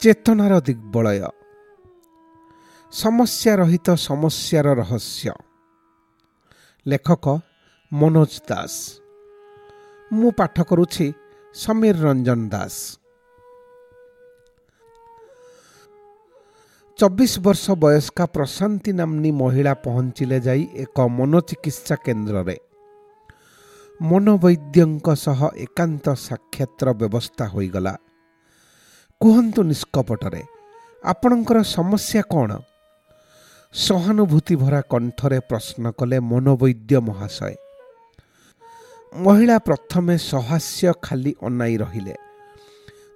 ଚେତନାର ଦିଗ୍ବଳୟ। ସମସ୍ୟା ରହିତ ସମସ୍ୟାର ରହସ୍ୟ। ଲେଖକ ମନୋଜ ଦାସ। ମୁଁ ପାଠ କରୁଛି ସମୀର ରଞ୍ଜନ ଦାସ। ଚବିଶ ବର୍ଷ ବୟସ୍କା ପ୍ରଶାନ୍ତି ନାମ୍ନୀ ମହିଳା ପହଞ୍ଚିଲେ ଯାଇ ଏକ ମନୋଚିକିତ୍ସା କେନ୍ଦ୍ରରେ। ମନୋବୈଦ୍ୟଙ୍କ ସହ ଏକାନ୍ତ ସାକ୍ଷାତର ବ୍ୟବସ୍ଥା ହୋଇଗଲା। କୁହନ୍ତୁ ନିଷ୍କପଟରେ ଆପଣଙ୍କର ସମସ୍ୟା କ'ଣ? ସହାନୁଭୂତି ଭରା କଣ୍ଠରେ ପ୍ରଶ୍ନ କଲେ ମନୋବୈଦ୍ୟ ମହାଶୟ। ମହିଳା ପ୍ରଥମେ ସହାସ୍ୟ ଖାଲି ଅନାଇ ରହିଲେ।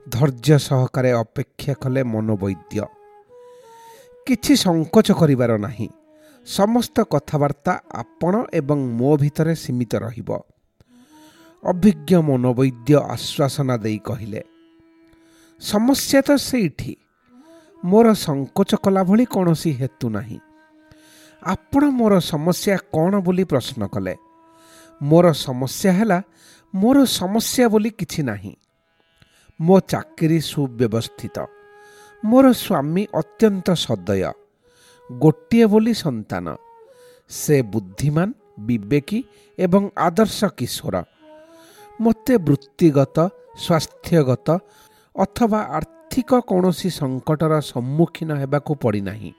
ଧୈର୍ଯ୍ୟ ସହକାରେ ଅପେକ୍ଷା କଲେ ମନୋବୈଦ୍ୟ। କିଛି ସଙ୍କୋଚ କରିବାର ନାହିଁ। ସମସ୍ତ କଥାବାର୍ତ୍ତା ଆପଣ ଏବଂ ମୋ ଭିତରେ ସୀମିତ ରହିବ। ଅଭିଜ୍ଞ ମନୋବୈଦ୍ୟ ଆଶ୍ୱାସନା ଦେଇ କହିଲେ ସମସ୍ୟା ତ ସେଇଠି। ମୋର ସଙ୍କୋଚ କଲା ଭଳି କୌଣସି ହେତୁ ନାହିଁ। ଆପଣ ମୋର ସମସ୍ୟା କ'ଣ ବୋଲି ପ୍ରଶ୍ନ କଲେ? ମୋର ସମସ୍ୟା ହେଲା ମୋର ସମସ୍ୟା ବୋଲି କିଛି ନାହିଁ। ମୋ ଚାକିରି ସୁବ୍ୟବସ୍ଥିତ। ମୋର ସ୍ୱାମୀ ଅତ୍ୟନ୍ତ ସଦୟ। ଗୋଟିଏ ବୋଲି ସନ୍ତାନ। ସେ ବୁଦ୍ଧିମାନ ବିବେକୀ ଏବଂ ଆଦର୍ଶ କିଶୋର। ମୋତେ ବୃତ୍ତିଗତ ସ୍ୱାସ୍ଥ୍ୟଗତ ଅଥବା ଆର୍ଥିକ କୌଣସି ସଙ୍କଟର ସମ୍ମୁଖୀନ ହେବାକୁ ପଡ଼ିନାହିଁ।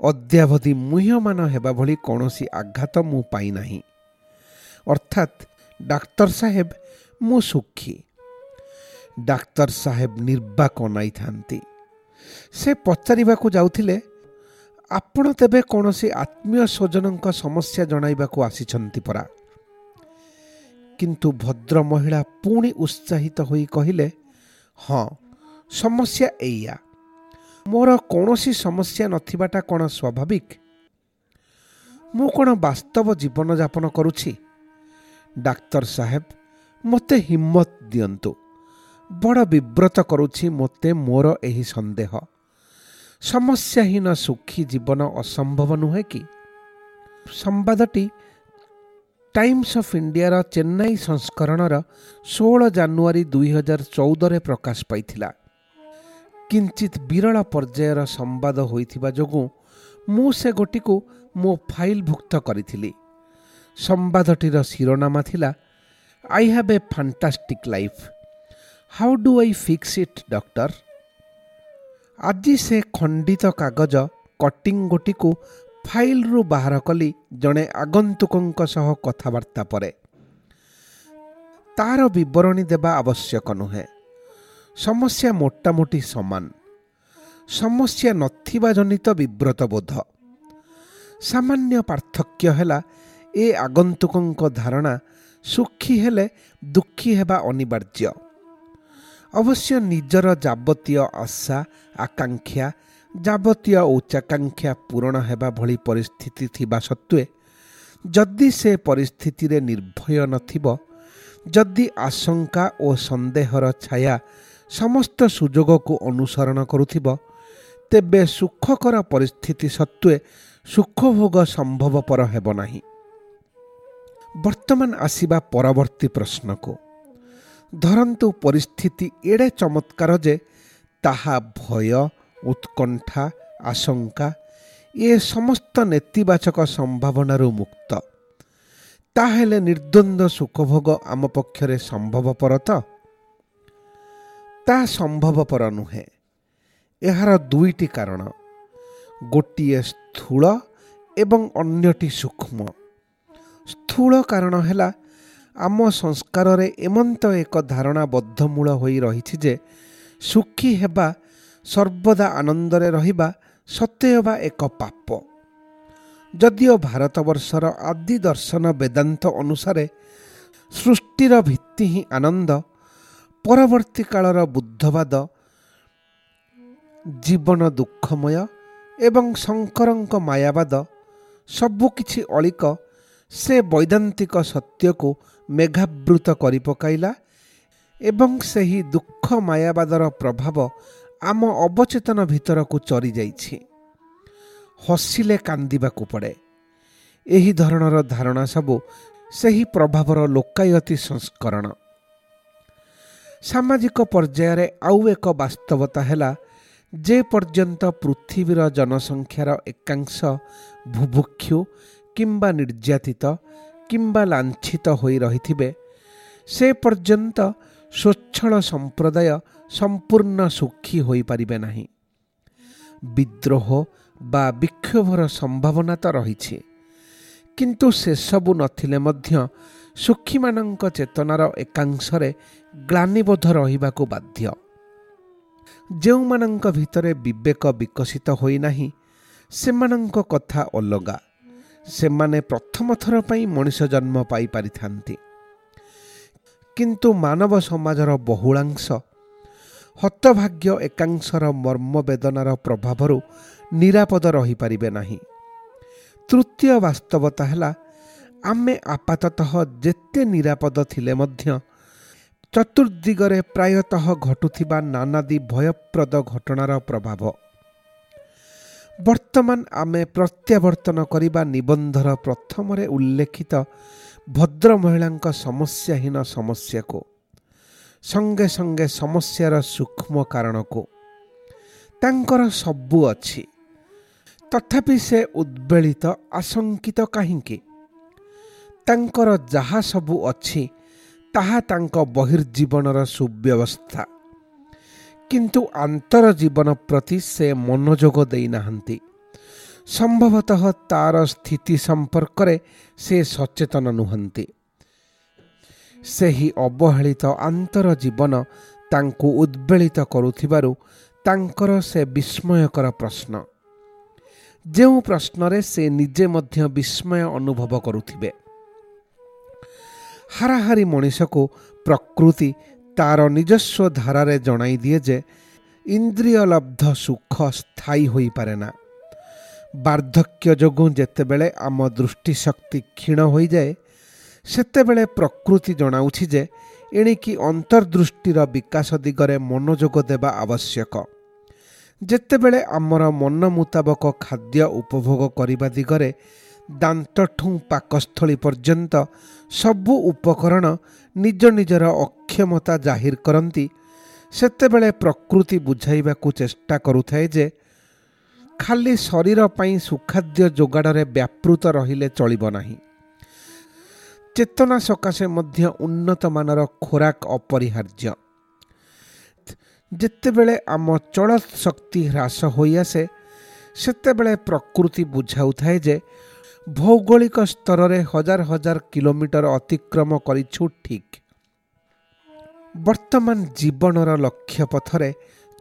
ଅଦ୍ୟାବଧି ମୁହ୍ୟମାନ ହେବା ଭଳି କୌଣସି ଆଘାତ ମୁଁ ପାଇନାହିଁ। ଅର୍ଥାତ୍ ଡାକ୍ତର ସାହେବ ମୁଁ ସୁଖୀ। ଡାକ୍ତର ସାହେବ ନିର୍ବାକ ଅନାଇଥାନ୍ତି ସେ ପଚାରିବାକୁ ଯାଉଥିଲେ ଆପଣ ତେବେ କୌଣସି ଆତ୍ମୀୟ ସ୍ୱଜନଙ୍କ ସମସ୍ୟା ଜଣାଇବାକୁ ଆସିଛନ୍ତି ପରା? କିନ୍ତୁ ଭଦ୍ର ମହିଳା ପୁଣି ଉତ୍ସାହିତ ହୋଇ କହିଲେ ହଁ ସମସ୍ୟା ଏଇଆ। ମୋର କୌଣସି ସମସ୍ୟା ନଥିବାଟା କ'ଣ ସ୍ୱାଭାବିକ? ମୁଁ କ'ଣ ବାସ୍ତବ ଜୀବନଯାପନ କରୁଛି? ଡାକ୍ତର ସାହେବ ମୋତେ ହିମ୍ମତ ଦିଅନ୍ତୁ। ବଡ଼ ବିବ୍ରତ କରୁଛି ମୋତେ ମୋର ଏହି ସନ୍ଦେହ। ସମସ୍ୟାହୀନ ସୁଖୀ ଜୀବନ ଅସମ୍ଭବ ନୁହେଁ କି? ସମ୍ବାଦଟି ଟାଇମ୍ସ ଅଫ୍ ଇଣ୍ଡିଆର ଚେନ୍ନାଇ ସଂସ୍କରଣର ଷୋହଳ ଜାନୁଆରୀ ଦୁଇହଜାର ଚଉଦରେ ପ୍ରକାଶ ପାଇଥିଲା। କିଞ୍ଚିତ ବିରଳ ପର୍ଯ୍ୟାୟର ସମ୍ବାଦ ହୋଇଥିବା ଯୋଗୁଁ ମୁଁ ସେ ଗୋଟିକୁ ମୋ ଫାଇଲଭୁକ୍ତ କରିଥିଲି। ସମ୍ବାଦଟିର ଶିରୋନାମା ଥିଲା I have a fantastic life how do I fix it doctor ଆଜି ସେ ଖଣ୍ଡିତ କାଗଜ କଟିଂ ଗୋଟିକୁ ଫାଇଲରୁ ବାହାର କଲି ଜଣେ ଆଗନ୍ତୁକଙ୍କ ସହ କଥାବାର୍ତ୍ତା ପରେ। ତାର ବିବରଣୀ ଦେବା ଆବଶ୍ୟକ ନୁହେଁ। ସମସ୍ୟା ମୋଟାମୋଟି ସମାନ। ସମସ୍ୟା ନଥିବା ଜନିତ ବିବ୍ରତ ବୋଧ। ସାମାନ୍ୟ ପାର୍ଥକ୍ୟ ହେଲା ଏ ଆଗନ୍ତୁକଙ୍କ ଧାରଣା ସୁଖୀ ହେଲେ ଦୁଃଖୀ ହେବା ଅନିବାର୍ଯ୍ୟ। ଅବଶ୍ୟ ନିଜର ଯାବତୀୟ ଆଶା ଆକାଂକ୍ଷା ଯାବତୀୟ ଉଚ୍ଚାକାଂକ୍ଷା ପୂରଣ ହେବା ଭଳି ପରିସ୍ଥିତି ଥିବା ସତ୍ତ୍ୱେ ଯଦି ସେ ପରିସ୍ଥିତିରେ ନିର୍ଭୟ ନଥିବ ଯଦି ଆଶଙ୍କା ଓ ସନ୍ଦେହର ଛାୟା ସମସ୍ତ ସୁଯୋଗକୁ ଅନୁସରଣ କରୁଥିବ ତେବେ ସୁଖକର ପରିସ୍ଥିତି ସତ୍ତ୍ୱେ ସୁଖଭୋଗ ସମ୍ଭବପର ହେବ ନାହିଁ। ବର୍ତ୍ତମାନ ଆସିବା ପରବର୍ତ୍ତୀ ପ୍ରଶ୍ନକୁ। ଧରନ୍ତୁ ପରିସ୍ଥିତି ଏଡ଼େ ଚମତ୍କାର ଯେ ତାହା ଭୟ ଉତ୍କଣ୍ଠା ଆଶଙ୍କା ଏ ସମସ୍ତ ନେତିବାଚକ ସମ୍ଭାବନାରୁ ମୁକ୍ତ ତାହେଲେ ନିର୍ଦ୍ୱନ୍ଦ୍ୱ ସୁଖଭୋଗ ଆମ ପକ୍ଷରେ ସମ୍ଭବପର ତ ତାହା ସମ୍ଭବପର ନୁହେଁ ଏହାର ଦୁଇଟି କାରଣ ଗୋଟିଏ ସ୍ଥୂଳ ଏବଂ ଅନ୍ୟଟି ସୂକ୍ଷ୍ମ ସ୍ଥୂଳ କାରଣ ହେଲା ଆମ ସଂସ୍କାରରେ ଏମନ୍ତ ଏକ ଧାରଣା ବଦ୍ଧମୂଳ ହୋଇ ରହିଛି ଯେ ସୁଖୀ ହେବା ସର୍ବଦା ଆନନ୍ଦରେ ରହିବା ସତେଅବା ଏକ ପାପ। ଯଦିଓ ଭାରତବର୍ଷର ଆଦି ଦର୍ଶନ ବେଦାନ୍ତ ଅନୁସାରେ ସୃଷ୍ଟିର ଭିତ୍ତି ହିଁ ଆନନ୍ଦ ପରବର୍ତ୍ତୀ କାଳର ବୁଦ୍ଧବାଦ ଜୀବନ ଦୁଃଖମୟ ଏବଂ ଶଙ୍କରଙ୍କ ମାୟାବାଦ ସବୁକିଛି ଅଳିକ ସେ ବୈଦାନ୍ତିକ ସତ୍ୟକୁ ମେଘାବୃତ କରି ପକାଇଲା ଏବଂ ସେହି ଦୁଃଖ ମାୟାବାଦର ପ୍ରଭାବ ଆମ ଅବଚେତନ ଭିତରକୁ ଚରିଯାଇଛି। ହସିଲେ କାନ୍ଦିବାକୁ ପଡ଼େ। ଏହି ଧରଣର ଧାରଣା ସବୁ ସେହି ପ୍ରଭାବର ଲୋକାୟତୀ ସଂସ୍କରଣ। ସାମାଜିକ ପର୍ଯ୍ୟାୟରେ ଆଉ ଏକ ବାସ୍ତବତା ହେଲା ଯେ ପର୍ଯ୍ୟନ୍ତ ପୃଥିବୀର ଜନସଂଖ୍ୟାର ଏକାଂଶ ଭୁଭୁକ୍ଷୁ କିମ୍ବା ନିର୍ଯାତିତ କିମ୍ବା ଲାଞ୍ଛିତ ହୋଇ ରହିଥିବେ ସେ ପର୍ଯ୍ୟନ୍ତ ସ୍ୱଚ୍ଛଳ ସମ୍ପ୍ରଦାୟ ସମ୍ପୂର୍ଣ୍ଣ ସୁଖୀ ହୋଇପାରିବେ ନାହିଁ। ବିଦ୍ରୋହ ବା ବିକ୍ଷୋଭର ସମ୍ଭାବନା ତ ରହିଛି। କିନ୍ତୁ ସେସବୁ ନଥିଲେ ମଧ୍ୟ ସୁଖୀମାନଙ୍କ ଚେତନାର ଏକାଂଶରେ ଗ୍ଲାନିବୋଧ ରହିବାକୁ ବାଧ୍ୟ। ଯେଉଁମାନଙ୍କ ଭିତରେ ବିବେକ ବିକଶିତ ହୋଇନାହିଁ ସେମାନଙ୍କ କଥା ଅଲଗା। ସେମାନେ ପ୍ରଥମ ଥର ପାଇଁ ମଣିଷ ଜନ୍ମ ପାଇପାରିଥାନ୍ତି। କିନ୍ତୁ ମାନବ ସମାଜର ବହୁଳାଂଶ ହତଭାଗ୍ୟ ଏକାଂଶର ମର୍ମବେଦନାର ପ୍ରଭାବରୁ ନିରାପଦ ରହିପାରିବେ ନାହିଁ ତୃତୀୟ ବାସ୍ତବତା ହେଲା ଆମେ ଆପାତତଃ ଯେତେ ନିରାପଦ ଥିଲେ ମଧ୍ୟ ଚତୁର୍ଦିଗରେ ପ୍ରାୟତଃ ଘଟୁଥିବା ନାନାଦି ଭୟପ୍ରଦ ଘଟଣାର ପ୍ରଭାବ ବର୍ତ୍ତମାନ ଆମେ ପ୍ରତ୍ୟାବର୍ତ୍ତନ କରିବା ନିବନ୍ଧର ପ୍ରଥମରେ ଉଲ୍ଲେଖିତ ଭଦ୍ର ମହିଳାଙ୍କ ସମସ୍ୟାହୀନ ସମସ୍ୟାକୁ ସଙ୍ଗେ ସଙ୍ଗେ ସମସ୍ୟାର ସୂକ୍ଷ୍ମ କାରଣକୁ ତାଙ୍କର ସବୁ ଅଛି। ତଥାପି ସେ ଉଦ୍ବେଳିତ ଆଶଙ୍କିତ କାହିଁକି? ତାଙ୍କର ଯାହା ସବୁ ଅଛି ତାହା ତାଙ୍କ ବହିର୍ଜୀବନର ସୁବ୍ୟବସ୍ଥା। କିନ୍ତୁ ଆନ୍ତର ଜୀବନ ପ୍ରତି ସେ ମନୋଯୋଗ ଦେଇନାହାନ୍ତି। ସମ୍ଭବତଃ ତାର ସ୍ଥିତି ସମ୍ପର୍କରେ ସେ ସଚେତନ ନୁହନ୍ତି। ସେହି ଅବହେଳିତ ଆନ୍ତର ଜୀବନ ତାଙ୍କୁ ଉଦ୍ବେଳିତ କରୁଥିବାରୁ ତାଙ୍କର ସେ ବିସ୍ମୟକର ପ୍ରଶ୍ନ। ଯେଉଁ ପ୍ରଶ୍ନରେ ସେ ନିଜେ ମଧ୍ୟ ବିସ୍ମୟ ଅନୁଭବ କରୁଥିବେ। ହାରାହାରି ମଣିଷକୁ ପ୍ରକୃତି ତାର ନିଜସ୍ୱ ଧାରାରେ ଜଣାଇ ଦିଏ ଯେ ଇନ୍ଦ୍ରିୟଲବ୍ଧ ସୁଖ ସ୍ଥାୟୀ ହୋଇପାରେ ନା ବାର୍ଦ୍ଧକ୍ୟ ଯୋଗୁଁ ଯେତେବେଳେ ଆମ ଦୃଷ୍ଟିଶକ୍ତି କ୍ଷୀଣ ହୋଇଯାଏ ସେତେବେଳେ ପ୍ରକୃତି ଜଣାଉଛି ଯେ ଏଣିକି ଅନ୍ତର୍ଦୃଷ୍ଟିର ବିକାଶ ଦିଗରେ ମନୋଯୋଗ ଦେବା ଆବଶ୍ୟକ। ଯେତେବେଳେ ଆମର ମନ ମୁତାବକ ଖାଦ୍ୟ ଉପଭୋଗ କରିବା ଦିଗରେ ଦାନ୍ତଠୁ ପାକସ୍ଥଳୀ ପର୍ଯ୍ୟନ୍ତ ସବୁ ଉପକରଣ ନିଜ ନିଜର ଅକ୍ଷମତା ଜାହିର କରନ୍ତି ସେତେବେଳେ ପ୍ରକୃତି ବୁଝାଇବାକୁ ଚେଷ୍ଟା କରୁଥାଏ ଯେ ଖାଲି ଶରୀର ପାଇଁ ସୁଖାଦ୍ୟ ଯୋଗାଡ଼ରେ ବ୍ୟାପୃତ ରହିଲେ ଚଳିବ ନାହିଁ। ଚେତନା ସକାଶେ ମଧ୍ୟ ଉନ୍ନତମାନର ଖୋରାକ ଅପରିହାର୍ଯ୍ୟ। ଯେତେବେଳେ ଆମ ଚଳ ଶକ୍ତି ହ୍ରାସ ହୋଇଆସେ ସେତେବେଳେ ପ୍ରକୃତି ବୁଝାଉଥାଏ ଯେ ଭୌଗୋଳିକ ସ୍ତରରେ ହଜାର ହଜାର କିଲୋମିଟର ଅତିକ୍ରମ କରିଛୁ ଠିକ୍। ବର୍ତ୍ତମାନ ଜୀବନର ଲକ୍ଷ୍ୟ ପଥରେ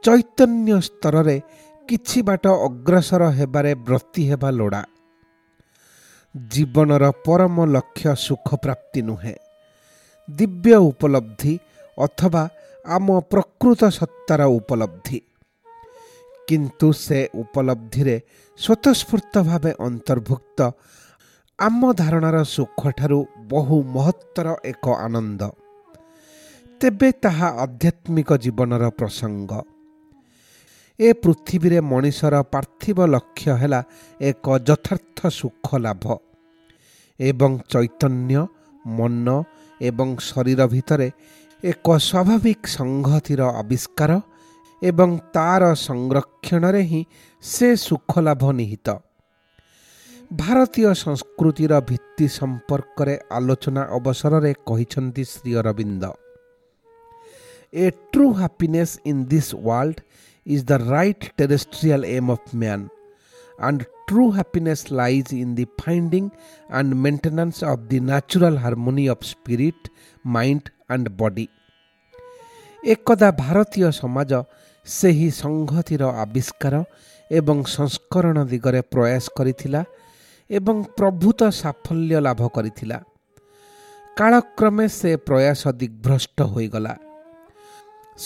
ଚୈତନ୍ୟ ସ୍ତରରେ କିଛି ବାଟ ଅଗ୍ରସର ହେବାରେ ବ୍ରତୀ ହେବା ଲୋଡ଼ା। ଜୀବନର ପରମ ଲକ୍ଷ୍ୟ ସୁଖ ପ୍ରାପ୍ତି ନୁହେଁ। ଦିବ୍ୟ ଉପଲବ୍ଧି ଅଥବା ଆମ ପ୍ରକୃତ ସତ୍ତାର ଉପଲବ୍ଧି। କିନ୍ତୁ ସେ ଉପଲବ୍ଧିରେ ସ୍ୱତଃସ୍ଫୂର୍ତ୍ତ ଭାବେ ଅନ୍ତର୍ଭୁକ୍ତ ଆମ ଧାରଣାର ସୁଖଠାରୁ ବହୁ ମହତ୍ତର ଏକ ଆନନ୍ଦ। ତେବେ ତାହା ଆଧ୍ୟାତ୍ମିକ ଜୀବନର ପ୍ରସଙ୍ଗ। ଏ ପୃଥିବୀରେ ମଣିଷର ପାର୍ଥିବ ଲକ୍ଷ୍ୟ ହେଲା ଏକ ଯଥାର୍ଥ ସୁଖ ଲାଭ ଏବଂ ଚୈତନ୍ୟ ମନ ଏବଂ ଶରୀର ଭିତରେ ଏକ ସ୍ୱାଭାବିକ ସଂହତିର ଆବିଷ୍କାର ଏବଂ ତାର ସଂରକ୍ଷଣରେ ହିଁ ସେ ସୁଖ ଲାଭ ନିହିତ। ଭାରତୀୟ ସଂସ୍କୃତିର ଭିତ୍ତି ସମ୍ପର୍କରେ ଆଲୋଚନା ଅବସରରେ କହିଛନ୍ତି Shri Aurobindo a true happiness in this world is the right terrestrial aim of man, and true happiness lies in the finding and maintenance of the natural harmony of spirit, mind and body. ଏକଦା ଭାରତୀୟ ସମାଜ ସେହି ସଂହତିର ଆବିଷ୍କାର ଏବଂ ସଂସ୍କରଣ ଦିଗରେ ପ୍ରୟାସ କରିଥିଲା ଏବଂ ପ୍ରଭୂତ ସାଫଲ୍ୟ ଲାଭ କରିଥିଲା କାଳକ୍ରମେ ସେ ପ୍ରୟାସ ଦିଗ୍ଭ୍ରଷ୍ଟ ହୋଇଗଲା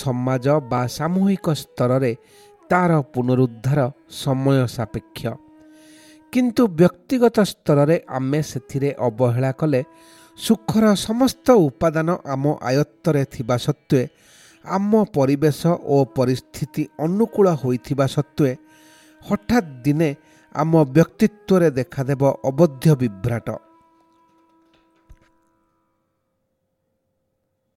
ସମାଜ ବା ସାମୂହିକ ସ୍ତରରେ ତାର ପୁନରୁଦ୍ଧାର ସମୟ ସାପେକ୍ଷ। କିନ୍ତୁ ବ୍ୟକ୍ତିଗତ ସ୍ତରରେ ଆମେ ସେଥିରେ ଅବହେଳା କଲେ ସୁଖର ସମସ୍ତ ଉପାଦାନ ଆମ ଆୟତ୍ତରେ ଥିବା ସତ୍ତ୍ୱେ ଆମ ପରିବେଶ ଓ ପରିସ୍ଥିତି ଅନୁକୂଳ ହୋଇଥିବା ସତ୍ତ୍ୱେ ହଠାତ୍ ଦିନେ ଆମ ବ୍ୟକ୍ତିତ୍ୱରେ ଦେଖାଦେବ ଅବଧ୍ୟ ବିଭ୍ରାଟ।